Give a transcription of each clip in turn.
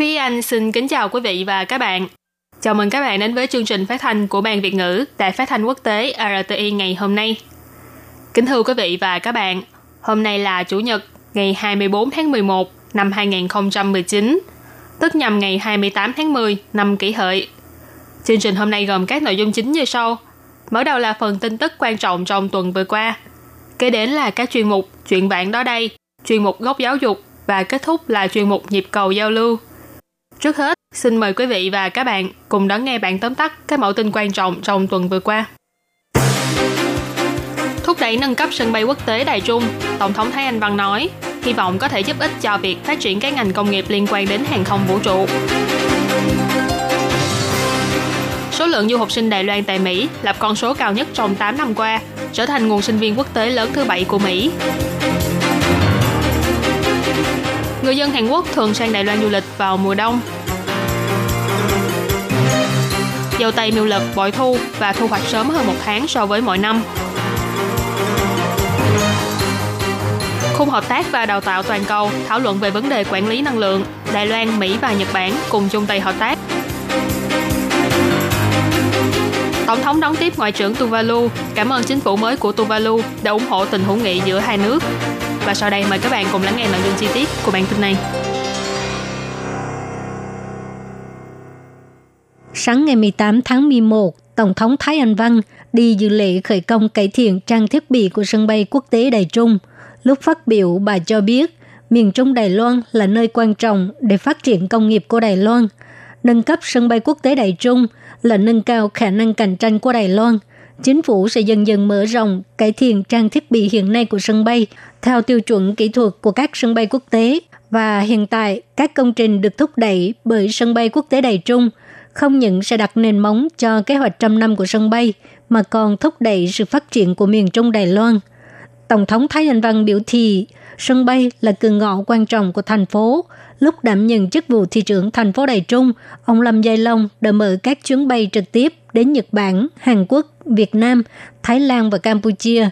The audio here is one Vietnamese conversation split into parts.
Thúy Anh xin kính chào quý vị và các bạn. Chào mừng các bạn đến với chương trình phát thanh của Ban Việt ngữ Đài Phát thanh Quốc tế RTI ngày hôm nay. Kính thưa quý vị và các bạn, hôm nay là Chủ nhật ngày 24 tháng 11 năm 2019, tức nhằm ngày 28 tháng 10 năm kỷ hợi. Chương trình hôm nay gồm các nội dung chính như sau. Mở đầu là phần tin tức quan trọng trong tuần vừa qua. Kế đến là các chuyên mục Chuyện bạn đó đây, chuyên mục Góc giáo dục và kết thúc là chuyên mục Nhịp cầu giao lưu. Trước hết, xin mời quý vị và các bạn cùng đón nghe bản tóm tắt các mẫu tin quan trọng trong tuần vừa qua. Thúc đẩy nâng cấp sân bay quốc tế Đài Trung, Tổng thống Thái Anh Văn nói, hy vọng có thể giúp ích cho việc phát triển các ngành công nghiệp liên quan đến hàng không vũ trụ. Số lượng du học sinh Đài Loan tại Mỹ lập con số cao nhất trong 8 năm qua, trở thành nguồn sinh viên quốc tế lớn thứ bảy của Mỹ. Người dân Hàn Quốc thường sang Đài Loan du lịch vào mùa đông. Dầu tây miêu lực bội thu và thu hoạch sớm hơn một tháng so với mọi năm. Khung hợp tác và đào tạo toàn cầu thảo luận về vấn đề quản lý năng lượng. Đài Loan, Mỹ và Nhật Bản cùng chung tay hợp tác. Tổng thống đón tiếp Ngoại trưởng Tuvalu, cảm ơn chính phủ mới của Tuvalu đã ủng hộ tình hữu nghị giữa hai nước. Và sau đây mời các bạn cùng lắng nghe nội dung chi tiết của bản tin này. Sáng ngày 18 tháng 11, Tổng thống Thái Anh Văn đi dự lễ khởi công cải thiện trang thiết bị của sân bay quốc tế Đài Trung. Lúc phát biểu, bà cho biết miền Trung Đài Loan là nơi quan trọng để phát triển công nghiệp của Đài Loan. Nâng cấp sân bay quốc tế Đài Trung là nâng cao khả năng cạnh tranh của Đài Loan. Chính phủ sẽ dần dần mở rộng, cải thiện trang thiết bị hiện nay của sân bay theo tiêu chuẩn kỹ thuật của các sân bay quốc tế và hiện tại các công trình được thúc đẩy bởi sân bay quốc tế Đài Trung không những sẽ đặt nền móng cho kế hoạch trăm năm của sân bay mà còn thúc đẩy sự phát triển của miền Trung Đài Loan. Tổng thống Thái Anh Văn biểu thị sân bay là cửa ngõ quan trọng của thành phố. Lúc đảm nhận chức vụ thị trưởng thành phố Đài Trung, ông Lâm Giai Long đã mở các chuyến bay trực tiếp đến Nhật Bản, Hàn Quốc, Việt Nam, Thái Lan và Campuchia,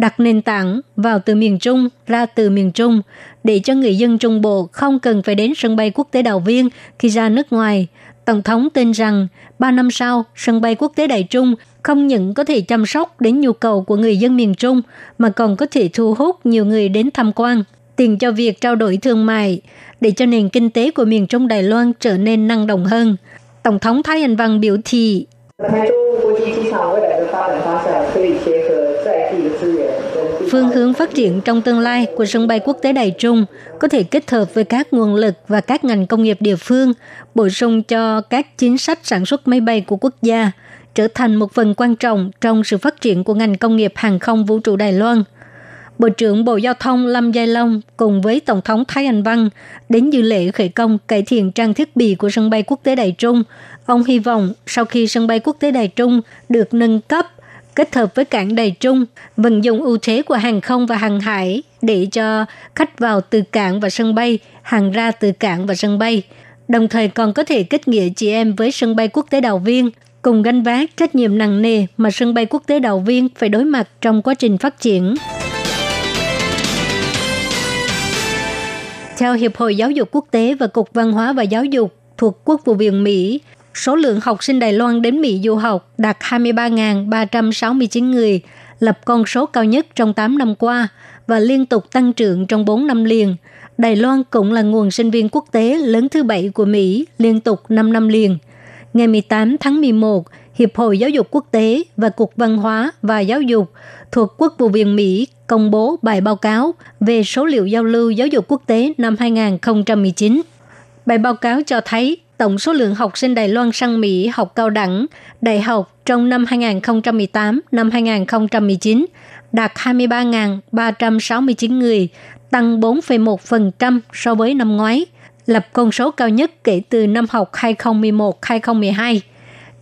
đặt nền tảng vào từ miền Trung ra từ miền Trung để cho người dân Trung Bộ không cần phải đến sân bay quốc tế Đào Viên khi ra nước ngoài. Tổng thống tin rằng ba năm sau, sân bay quốc tế đại Trung không những có thể chăm sóc đến nhu cầu của người dân miền Trung mà còn có thể thu hút nhiều người đến tham quan, tiền cho việc trao đổi thương mại để cho nền kinh tế của miền Trung Đài Loan trở nên năng động hơn. Tổng thống Thái Anh Văn biểu thị Phương hướng phát triển trong tương lai của sân bay quốc tế Đài Trung có thể kết hợp với các nguồn lực và các ngành công nghiệp địa phương, bổ sung cho các chính sách sản xuất máy bay của quốc gia, trở thành một phần quan trọng trong sự phát triển của ngành công nghiệp hàng không vũ trụ Đài Loan. Bộ trưởng Bộ Giao thông Lâm Giai Long cùng với Tổng thống Thái Anh Văn đến dự lễ khởi công cải thiện trang thiết bị của sân bay quốc tế Đài Trung. Ông hy vọng sau khi sân bay quốc tế Đài Trung được nâng cấp, kết hợp với cảng đầy Trung, vận dụng ưu thế của hàng không và hàng hải để cho khách vào từ cảng và sân bay, hàng ra từ cảng và sân bay. Đồng thời còn có thể kết nghĩa chị em với sân bay quốc tế Đào Viên, cùng gánh vác trách nhiệm nặng nề mà sân bay quốc tế Đào Viên phải đối mặt trong quá trình phát triển. Theo Hiệp hội Giáo dục Quốc tế và Cục Văn hóa và Giáo dục thuộc Quốc vụ viện Mỹ, số lượng học sinh Đài Loan đến Mỹ du học đạt 23.369 người, lập con số cao nhất trong 8 năm qua và liên tục tăng trưởng trong 4 năm liền. Đài Loan cũng là nguồn sinh viên quốc tế lớn thứ bảy của Mỹ liên tục 5 năm liền. Ngày 18 tháng 11, Hiệp hội Giáo dục Quốc tế và Cục Văn hóa và Giáo dục thuộc Quốc vụ viện Mỹ công bố bài báo cáo về số liệu giao lưu giáo dục quốc tế năm 2019. Bài báo cáo cho thấy tổng số lượng học sinh Đài Loan sang Mỹ học cao đẳng, đại học trong năm 2018 năm 2019 đạt 23.369 người, tăng 4,1% so với năm ngoái. lập con số cao nhất kể từ năm học 2011-2012.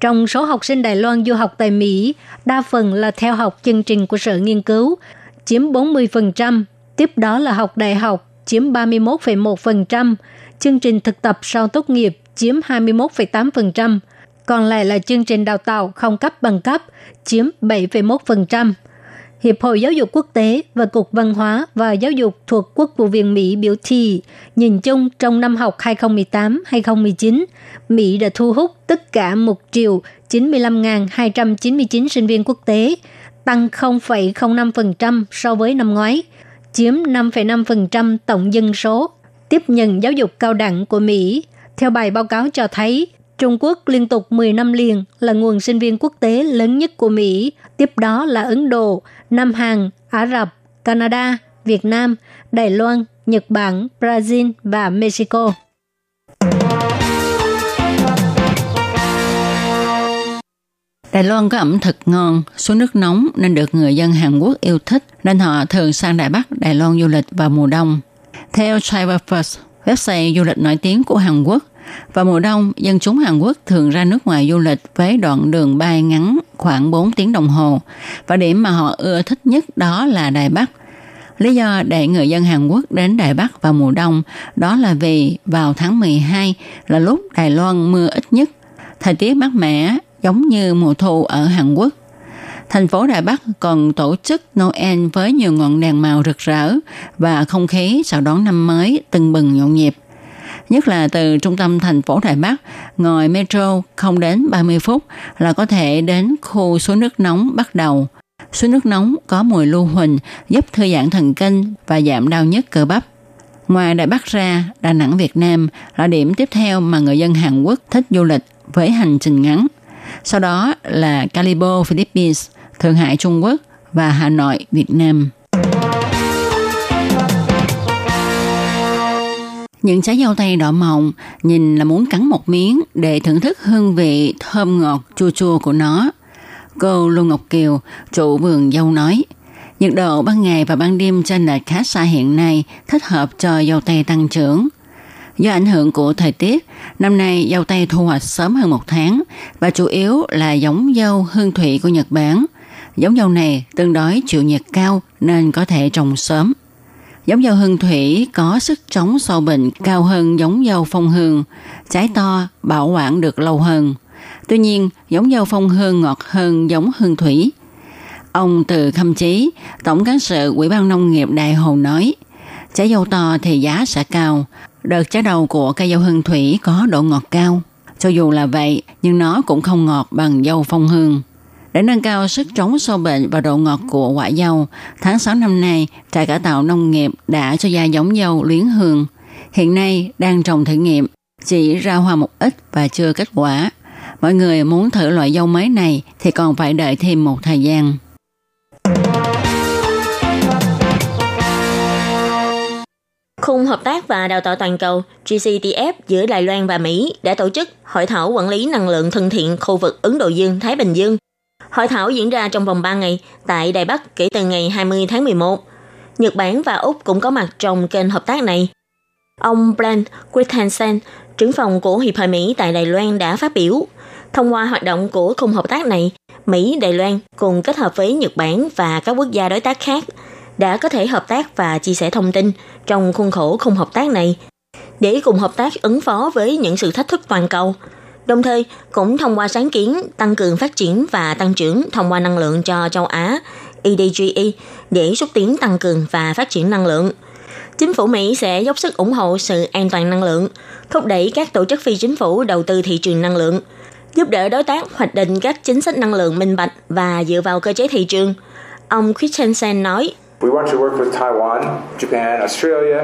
Trong số học sinh Đài Loan du học tại Mỹ, đa phần là theo học chương trình của Sở Nghiên cứu, chiếm 40%, tiếp đó là học đại học, chiếm 31,1%, chương trình thực tập sau tốt nghiệp chiếm 21,8%, còn lại là chương trình đào tạo không cấp bằng cấp chiếm 7,1%. Hiệp hội Giáo dục Quốc tế và Cục Văn hóa và Giáo dục thuộc Quốc vụ viện Mỹ biểu thị, nhìn chung trong năm học 2018-2019, Mỹ đã thu hút tất cả 1 triệu 95.299 sinh viên quốc tế, tăng 0,05% so với năm ngoái, chiếm 5,5% tổng dân số tiếp nhận giáo dục cao đẳng của Mỹ. Theo bài báo cáo cho thấy, Trung Quốc liên tục 10 năm liền là nguồn sinh viên quốc tế lớn nhất của Mỹ, tiếp đó là Ấn Độ, Nam Hàn, Ả Rập, Canada, Việt Nam, Đài Loan, Nhật Bản, Brazil và Mexico. Đài Loan có ẩm thực ngon, số nước nóng nên được người dân Hàn Quốc yêu thích, nên họ thường sang Đài Bắc, Đài Loan du lịch vào mùa đông. Theo Travel First, website du lịch nổi tiếng của Hàn Quốc, vào mùa đông, dân chúng Hàn Quốc thường ra nước ngoài du lịch với đoạn đường bay ngắn khoảng 4 tiếng đồng hồ. Và điểm mà họ ưa thích nhất đó là Đài Bắc. Lý do để người dân Hàn Quốc đến Đài Bắc vào mùa đông đó là vì vào tháng 12 là lúc Đài Loan mưa ít nhất. Thời tiết mát mẻ giống như mùa thu ở Hàn Quốc. Thành phố Đài Bắc còn tổ chức Noel với nhiều ngọn đèn màu rực rỡ và không khí chào đón năm mới tưng bừng nhộn nhịp. Nhất là từ trung tâm thành phố Đài Bắc, ngồi metro không đến 30 phút là có thể đến khu suối nước nóng bắt đầu. Suối nước nóng có mùi lưu huỳnh giúp thư giãn thần kinh và giảm đau nhức cơ bắp. Ngoài Đài Bắc ra, Đà Nẵng Việt Nam là điểm tiếp theo mà người dân Hàn Quốc thích du lịch với hành trình ngắn. Sau đó là Calibo, Philippines, Thượng Hải, Trung Quốc và Hà Nội, Việt Nam. Những trái dâu tây đỏ mọng nhìn là muốn cắn một miếng để thưởng thức hương vị thơm ngọt chua chua của nó. Cô Lưu Ngọc Kiều, chủ vườn dâu nói, nhiệt độ ban ngày và ban đêm trên lệch khá xa hiện nay thích hợp cho dâu tây tăng trưởng. Do ảnh hưởng của thời tiết, năm nay dâu tây thu hoạch sớm hơn một tháng và chủ yếu là giống dâu hương thủy của Nhật Bản. Giống dâu này tương đối chịu nhiệt cao nên có thể trồng sớm. Giống dâu hương thủy có sức chống sâu bệnh cao hơn giống dâu phong hương, trái to, bảo quản được lâu hơn. Tuy nhiên, giống dâu phong hương ngọt hơn giống hương thủy. Ông Từ Khâm Chí, Tổng cán sự Ủy ban Nông nghiệp Đại Hồ nói, trái dâu to thì giá sẽ cao, đợt trái đầu của cây dâu hương thủy có độ ngọt cao. Cho dù là vậy, nhưng nó cũng không ngọt bằng dâu phong hương. Để nâng cao sức chống sâu bệnh và độ ngọt của quả dâu, tháng 6 năm nay, trại cải tạo nông nghiệp đã cho ra giống dâu luyến hương. Hiện nay đang trồng thử nghiệm, chỉ ra hoa một ít và chưa kết quả. Mọi người muốn thử loại dâu mới này thì còn phải đợi thêm một thời gian. Khung hợp tác và đào tạo toàn cầu GCTF giữa Đài Loan và Mỹ đã tổ chức hội thảo quản lý năng lượng thân thiện khu vực Ấn Độ Dương-Thái Bình Dương Hội thảo diễn ra trong vòng 3 ngày tại Đài Bắc kể từ ngày 20 tháng 11. Nhật Bản và Úc cũng có mặt trong kênh hợp tác này. Ông Brent Christensen, trưởng phòng của Hiệp hội Mỹ tại Đài Loan đã phát biểu, thông qua hoạt động của khung hợp tác này, Mỹ, Đài Loan cùng kết hợp với Nhật Bản và các quốc gia đối tác khác đã có thể hợp tác và chia sẻ thông tin trong khuôn khổ khung hợp tác này để cùng hợp tác ứng phó với những sự thách thức toàn cầu – đồng thời cũng thông qua sáng kiến tăng cường phát triển và tăng trưởng thông qua năng lượng cho châu Á EDGE để xúc tiến tăng cường và phát triển năng lượng. Chính phủ Mỹ sẽ dốc sức ủng hộ sự an toàn năng lượng, thúc đẩy các tổ chức phi chính phủ đầu tư thị trường năng lượng, giúp đỡ đối tác hoạch định các chính sách năng lượng minh bạch và dựa vào cơ chế thị trường. Ông Christensen nói, We want to work with Taiwan, Japan, Australia,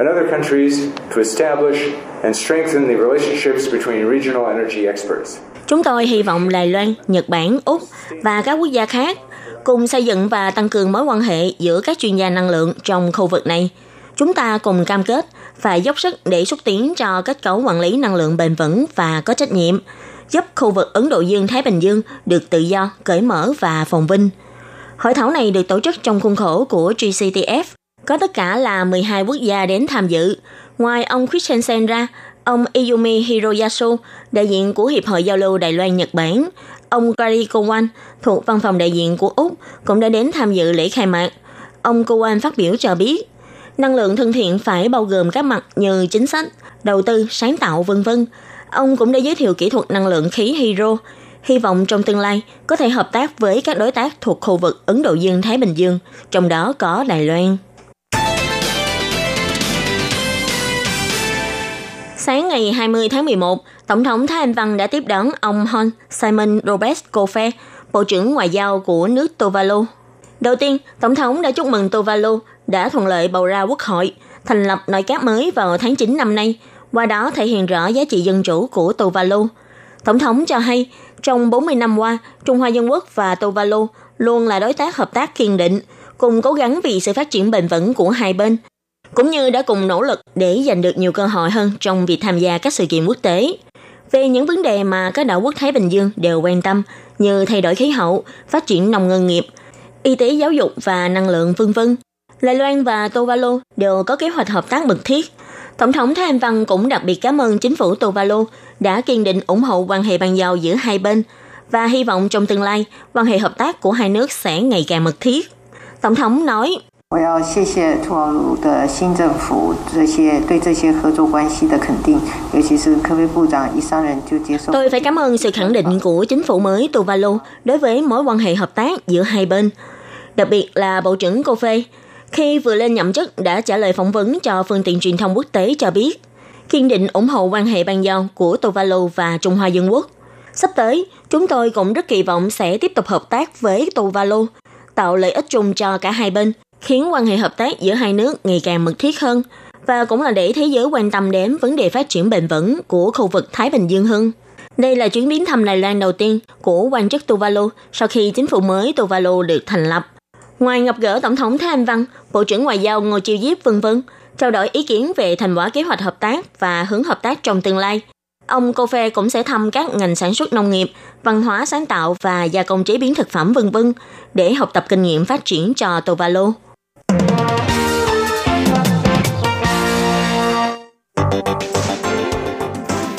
and other countries to establish and strengthen the relationships between regional energy experts. Chúng tôi hy vọng Đài Loan, Nhật Bản, Úc và các quốc gia khác cùng xây dựng và tăng cường mối quan hệ giữa các chuyên gia năng lượng trong khu vực này. Chúng ta cùng cam kết phải dốc sức để xúc tiến cho kết cấu quản lý năng lượng bền vững và có trách nhiệm, giúp khu vực Ấn Độ Dương-Thái Bình Dương được tự do, cởi mở và phồn vinh. Hội thảo này được tổ chức trong khuôn khổ của GCTF, có tất cả là 12 quốc gia đến tham dự, Ngoài ông Christensen ra, ông Iyumi Hiroyasu, đại diện của Hiệp hội Giao lưu Đài Loan Nhật Bản, ông Gary Kowan thuộc văn phòng đại diện của Úc cũng đã đến tham dự lễ khai mạc. Ông Kowan phát biểu cho biết, năng lượng thân thiện phải bao gồm các mặt như chính sách, đầu tư, sáng tạo vân vân. Ông cũng đã giới thiệu kỹ thuật năng lượng khí hydro, hy vọng trong tương lai có thể hợp tác với các đối tác thuộc khu vực Ấn Độ Dương-Thái Bình Dương, trong đó có Đài Loan. Sáng ngày 20 tháng 11, Tổng thống Thái Anh Văn đã tiếp đón ông Hon Simon Robert Cofe, Bộ trưởng Ngoại giao của nước Tuvalu. Đầu tiên, Tổng thống đã chúc mừng Tuvalu đã thuận lợi bầu ra quốc hội, thành lập nội các mới vào tháng 9 năm nay, qua đó thể hiện rõ giá trị dân chủ của Tuvalu. Tổng thống cho hay, trong 40 năm qua, Trung Hoa Dân Quốc và Tuvalu luôn là đối tác hợp tác kiên định, cùng cố gắng vì sự phát triển bền vững của hai bên, cũng như đã cùng nỗ lực để giành được nhiều cơ hội hơn trong việc tham gia các sự kiện quốc tế. Về những vấn đề mà các đảo quốc Thái Bình Dương đều quan tâm như thay đổi khí hậu, phát triển nông ngân nghiệp, y tế giáo dục và năng lượng vân vân. Lai Loan và Tuvalu đều có kế hoạch hợp tác mật thiết. Tổng thống Thái Anh Văn cũng đặc biệt cảm ơn chính phủ Tuvalu đã kiên định ủng hộ quan hệ bàn giao giữa hai bên và hy vọng trong tương lai quan hệ hợp tác của hai nước sẽ ngày càng mật thiết. Tổng thống nói, 我要谢谢图瓦卢的新政府这些对这些合作关系的肯定，尤其是科威部长一上任就接受。 Tôi phải cảm ơn sự khẳng định của chính phủ mới Tuvalu đối với mối quan hệ hợp tác giữa hai bên. Đặc biệt là Bộ trưởng Cô Phê, khi vừa lên nhậm chức đã trả lời phỏng vấn cho phương tiện truyền thông quốc tế cho biết, kiên định ủng hộ quan hệ ban giao của Tuvalu và Trung Hoa Dân Quốc. Sắp tới, chúng tôi cũng rất kỳ vọng sẽ tiếp tục hợp tác với Tuvalu, tạo lợi ích chung cho cả hai bên, khiến quan hệ hợp tác giữa hai nước ngày càng mật thiết hơn và cũng là để thế giới quan tâm đến vấn đề phát triển bền vững của khu vực Thái Bình Dương hơn. Đây là chuyến viếng thăm Đài Loan đầu tiên của quan chức Tuvalu sau khi chính phủ mới Tuvalu được thành lập. Ngoài gặp gỡ Tổng thống Thái Anh Văn, Bộ trưởng Ngoại giao Ngô Chiêu Diếp v.v. trao đổi ý kiến về thành quả kế hoạch hợp tác và hướng hợp tác trong tương lai. Ông Cô Phê cũng sẽ thăm các ngành sản xuất nông nghiệp, văn hóa sáng tạo và gia công chế biến thực phẩm v.v. để học tập kinh nghiệm phát triển cho Tuvalu.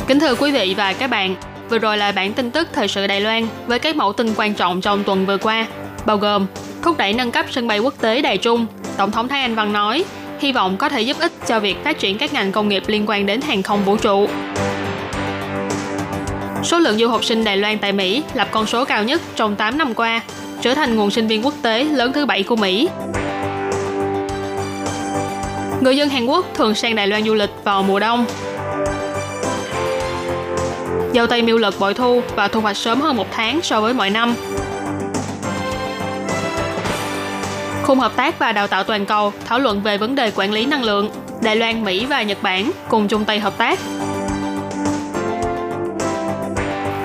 Kính thưa quý vị và các bạn, vừa rồi là bản tin tức thời sự Đài Loan với các mẫu tin quan trọng trong tuần vừa qua, bao gồm thúc đẩy nâng cấp sân bay quốc tế Đài Trung. Tổng thống Thái Anh Văn nói, hy vọng có thể giúp ích cho việc phát triển các ngành công nghiệp liên quan đến hàng không vũ trụ. Số lượng du học sinh Đài Loan tại Mỹ lập con số cao nhất trong 8 năm qua, trở thành nguồn sinh viên quốc tế lớn thứ bảy của Mỹ. Người dân Hàn Quốc thường sang Đài Loan du lịch vào mùa đông. Dâu tây miêu lực bội thu và thu hoạch sớm hơn một tháng so với mọi năm. Khung hợp tác và đào tạo toàn cầu thảo luận về vấn đề quản lý năng lượng. Đài Loan, Mỹ và Nhật Bản cùng chung tay hợp tác.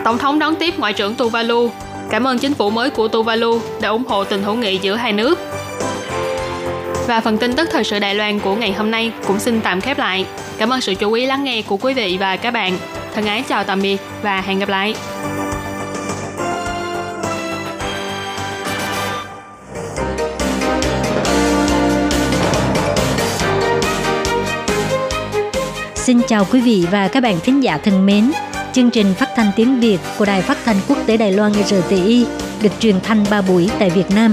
Tổng thống đón tiếp Ngoại trưởng Tuvalu. Cảm ơn chính phủ mới của Tuvalu đã ủng hộ tình hữu nghị giữa hai nước. Và phần tin tức thời sự Đài Loan của ngày hôm nay cũng xin tạm khép lại. Cảm ơn sự chú ý lắng nghe của quý vị và các bạn. Thân ái chào tạm biệt và hẹn gặp lại. Xin chào quý vị và các bạn thính giả thân mến. Chương trình phát thanh tiếng Việt của Đài Phát thanh Quốc tế Đài Loan RTI được truyền thanh 3 buổi tại Việt Nam,